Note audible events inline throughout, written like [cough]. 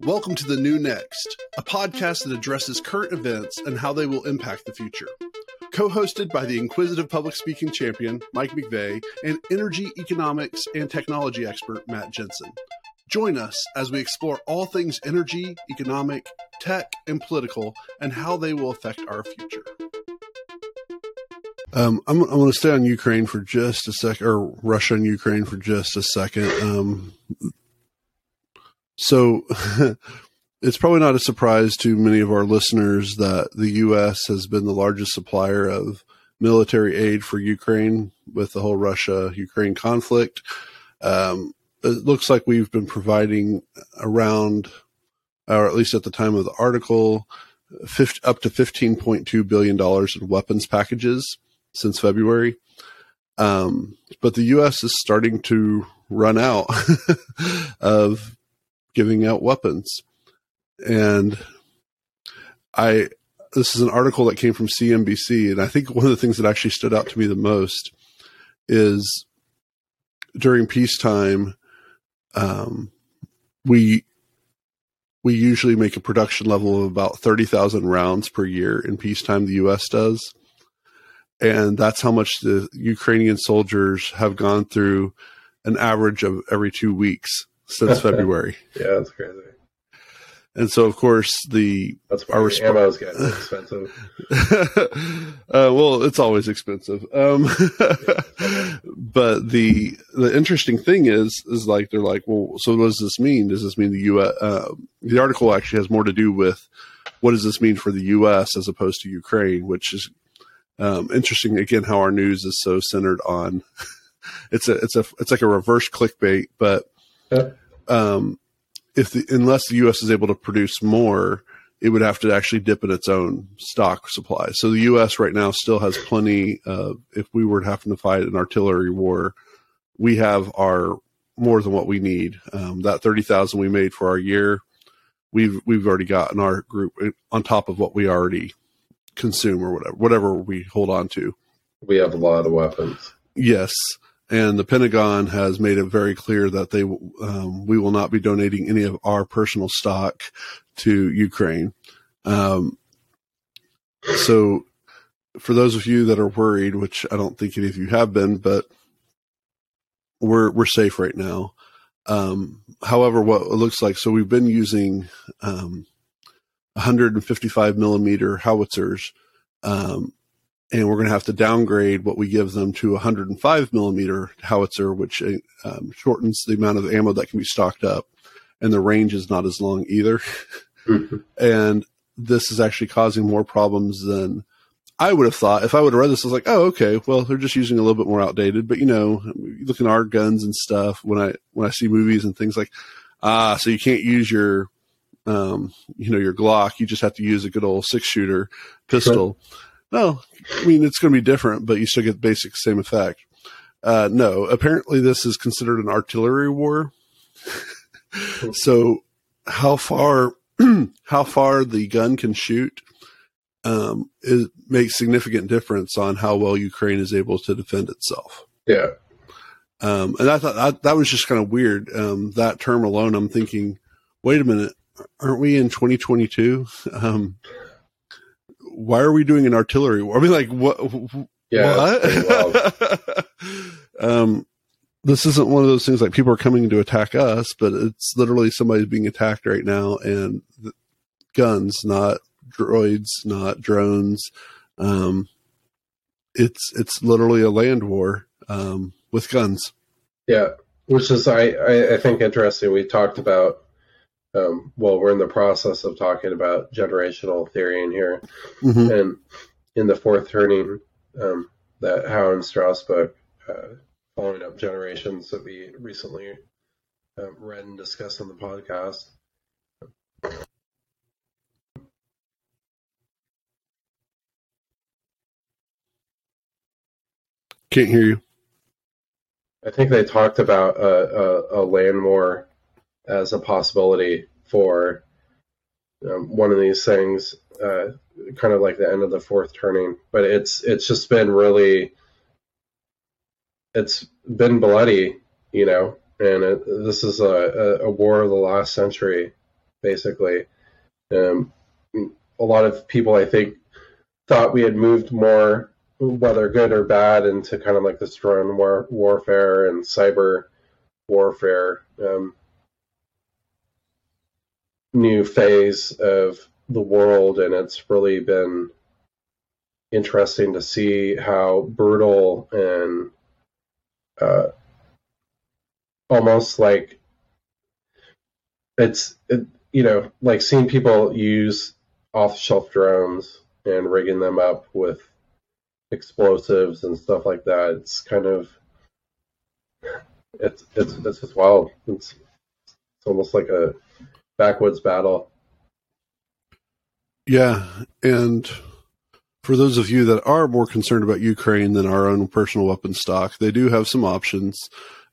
Welcome to The New Next, a podcast that addresses current events and how they will impact the future. Co hosted by the inquisitive public speaking champion, Mike McVey, and energy, economics, and technology expert, Matt Jensen. Join us as we explore all things energy, economic, tech, and political, and how they will affect our future. Um, I'm, I'm going to stay on Ukraine for just a second, or Russia and Ukraine for just a second. Um, so [laughs] it's probably not a surprise to many of our listeners that the U.S. has been the largest supplier of military aid for Ukraine with the whole Russia Ukraine conflict. Um, it looks like we've been providing around, or at least at the time of the article, 50, up to $15.2 billion in weapons packages since February. Um, but the U.S. is starting to run out [laughs] of giving out weapons. And I, this is an article that came from CNBC. And I think one of the things that actually stood out to me the most is during peacetime, um, we, we usually make a production level of about 30,000 rounds per year in peacetime, the US does. And that's how much the Ukrainian soldiers have gone through an average of every two weeks since [laughs] February. yeah, that's crazy. And so, of course, the that's why our resp- ammo's getting [laughs] expensive. uh, well, it's always expensive. Um, [laughs] but the the interesting thing is, is like they're like, well, so what does this mean? Does this mean the U.S. Uh, the article actually has more to do with what does this mean for the U.S. as opposed to Ukraine, which is um, interesting. Again, how our news is so centered on [laughs] it's a it's a it's like a reverse clickbait, but um, if the, unless the U.S. is able to produce more, it would have to actually dip in its own stock supply. So the U.S. right now still has plenty. Of, if we were having to fight an artillery war, we have our more than what we need. Um, that thirty thousand we made for our year, we've we've already got in our group on top of what we already consume or whatever whatever we hold on to. We have a lot of weapons. Yes, and the Pentagon has made it very clear that they um, we will not be donating any of our personal stock to Ukraine. Um, so, for those of you that are worried, which I don't think any of you have been, but we're we're safe right now. Um, however, what it looks like, so we've been using 155 um, millimeter howitzers um, and we're going to have to downgrade what we give them to 105 millimeter howitzer, which um, shortens the amount of ammo that can be stocked up, and the range is not as long either. Mm-hmm. [laughs] And this is actually causing more problems than I would have thought. If I would have read this, I was like, oh, okay, well, they're just using a little bit more outdated. But you know, looking at our guns and stuff, when I when I see movies and things like, ah, so you can't use your um, you know, your Glock. You just have to use a good old six shooter pistol. Sure no, I mean it's going to be different, but you still get the basic same effect. Uh, no, apparently this is considered an artillery war. [laughs] so, how far [clears throat] how far the gun can shoot um, it makes significant difference on how well Ukraine is able to defend itself. Yeah. Um, and I thought that, that was just kind of weird. Um, that term alone, I'm thinking, wait a minute, aren't we in 2022? Um, why are we doing an artillery war? I mean, like, what? Yeah, what? [laughs] um, this isn't one of those things like people are coming to attack us, but it's literally somebody's being attacked right now, and guns, not droids, not drones. Um, it's it's literally a land war um, with guns. Yeah, which is I, I, I think interesting. We talked about um, well, we're in the process of talking about generational theory in here, mm-hmm. and in the fourth turning, um, that Howe and Strauss book, uh, following up generations that we recently um, read and discussed on the podcast. Can't hear you. I think they talked about a, a, a land war as a possibility for um, one of these things, uh, kind of like the end of the fourth turning. But it's it's just been really it's been bloody, you know, and it, this is a, a, war of the last century, basically. Um, a lot of people, I think, thought we had moved more, whether good or bad, into kind of like this drone war- warfare and cyber warfare. Um, new phase of the world, and it's really been interesting to see how brutal and uh, almost like it's it, you know like seeing people use off-the-shelf drones and rigging them up with explosives and stuff like that. It's kind of it's it's it's just wild. It's it's almost like a backwoods battle. Yeah, and for those of you that are more concerned about Ukraine than our own personal weapon stock, they do have some options.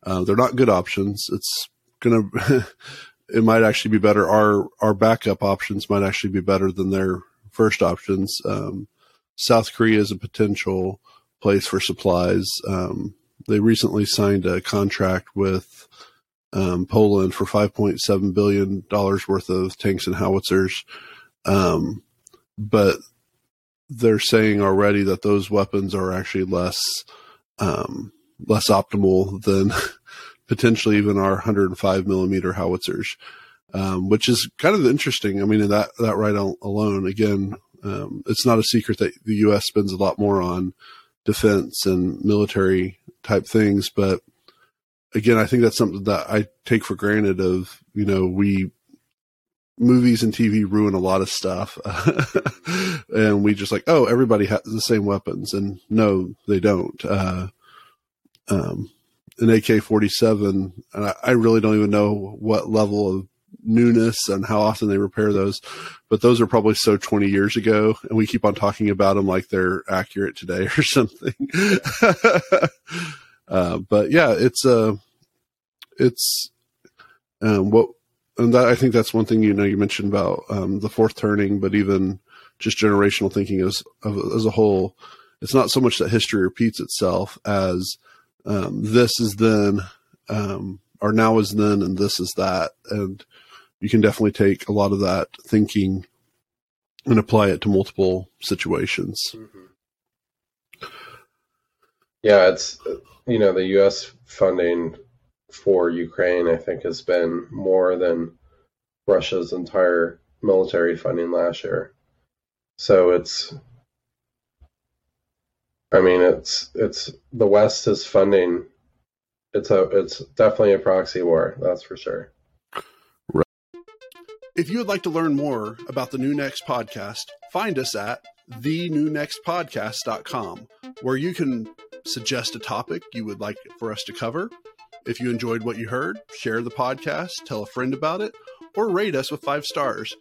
Uh, they're not good options. It's gonna, [laughs] it might actually be better. Our our backup options might actually be better than their first options. Um, South Korea is a potential place for supplies. Um, they recently signed a contract with um, Poland for 5.7 billion dollars worth of tanks and howitzers. Um, but they're saying already that those weapons are actually less um, less optimal than [laughs] potentially even our 105 millimeter howitzers, um, which is kind of interesting. I mean, that that right alone, again, um, it's not a secret that the U.S. spends a lot more on defense and military type things, but again, I think that's something that I take for granted. Of you know, we movies and TV ruin a lot of stuff. [laughs] and we just like, oh, everybody has the same weapons. And no, they don't. Uh, um, an AK 47, and I, I, really don't even know what level of newness and how often they repair those, but those are probably so 20 years ago. And we keep on talking about them like they're accurate today [laughs] or something. [laughs] uh, but yeah, it's, uh, it's, um, what and that, I think that's one thing you know you mentioned about um, the fourth turning, but even just generational thinking as as a whole. It's not so much that history repeats itself as um, this is then, um, or now is then, and this is that, and you can definitely take a lot of that thinking and apply it to multiple situations. Mm-hmm. Yeah, it's you know the U.S. funding for Ukraine, I think, has been more than Russia's entire military funding last year. So it's, I mean, it's it's the West is funding. It's a it's definitely a proxy war. That's for sure. If you would like to learn more about the New Next podcast, find us at thenewnextpodcast.com, where you can suggest a topic you would like for us to cover if you enjoyed what you heard, share the podcast, tell a friend about it, or rate us with five stars.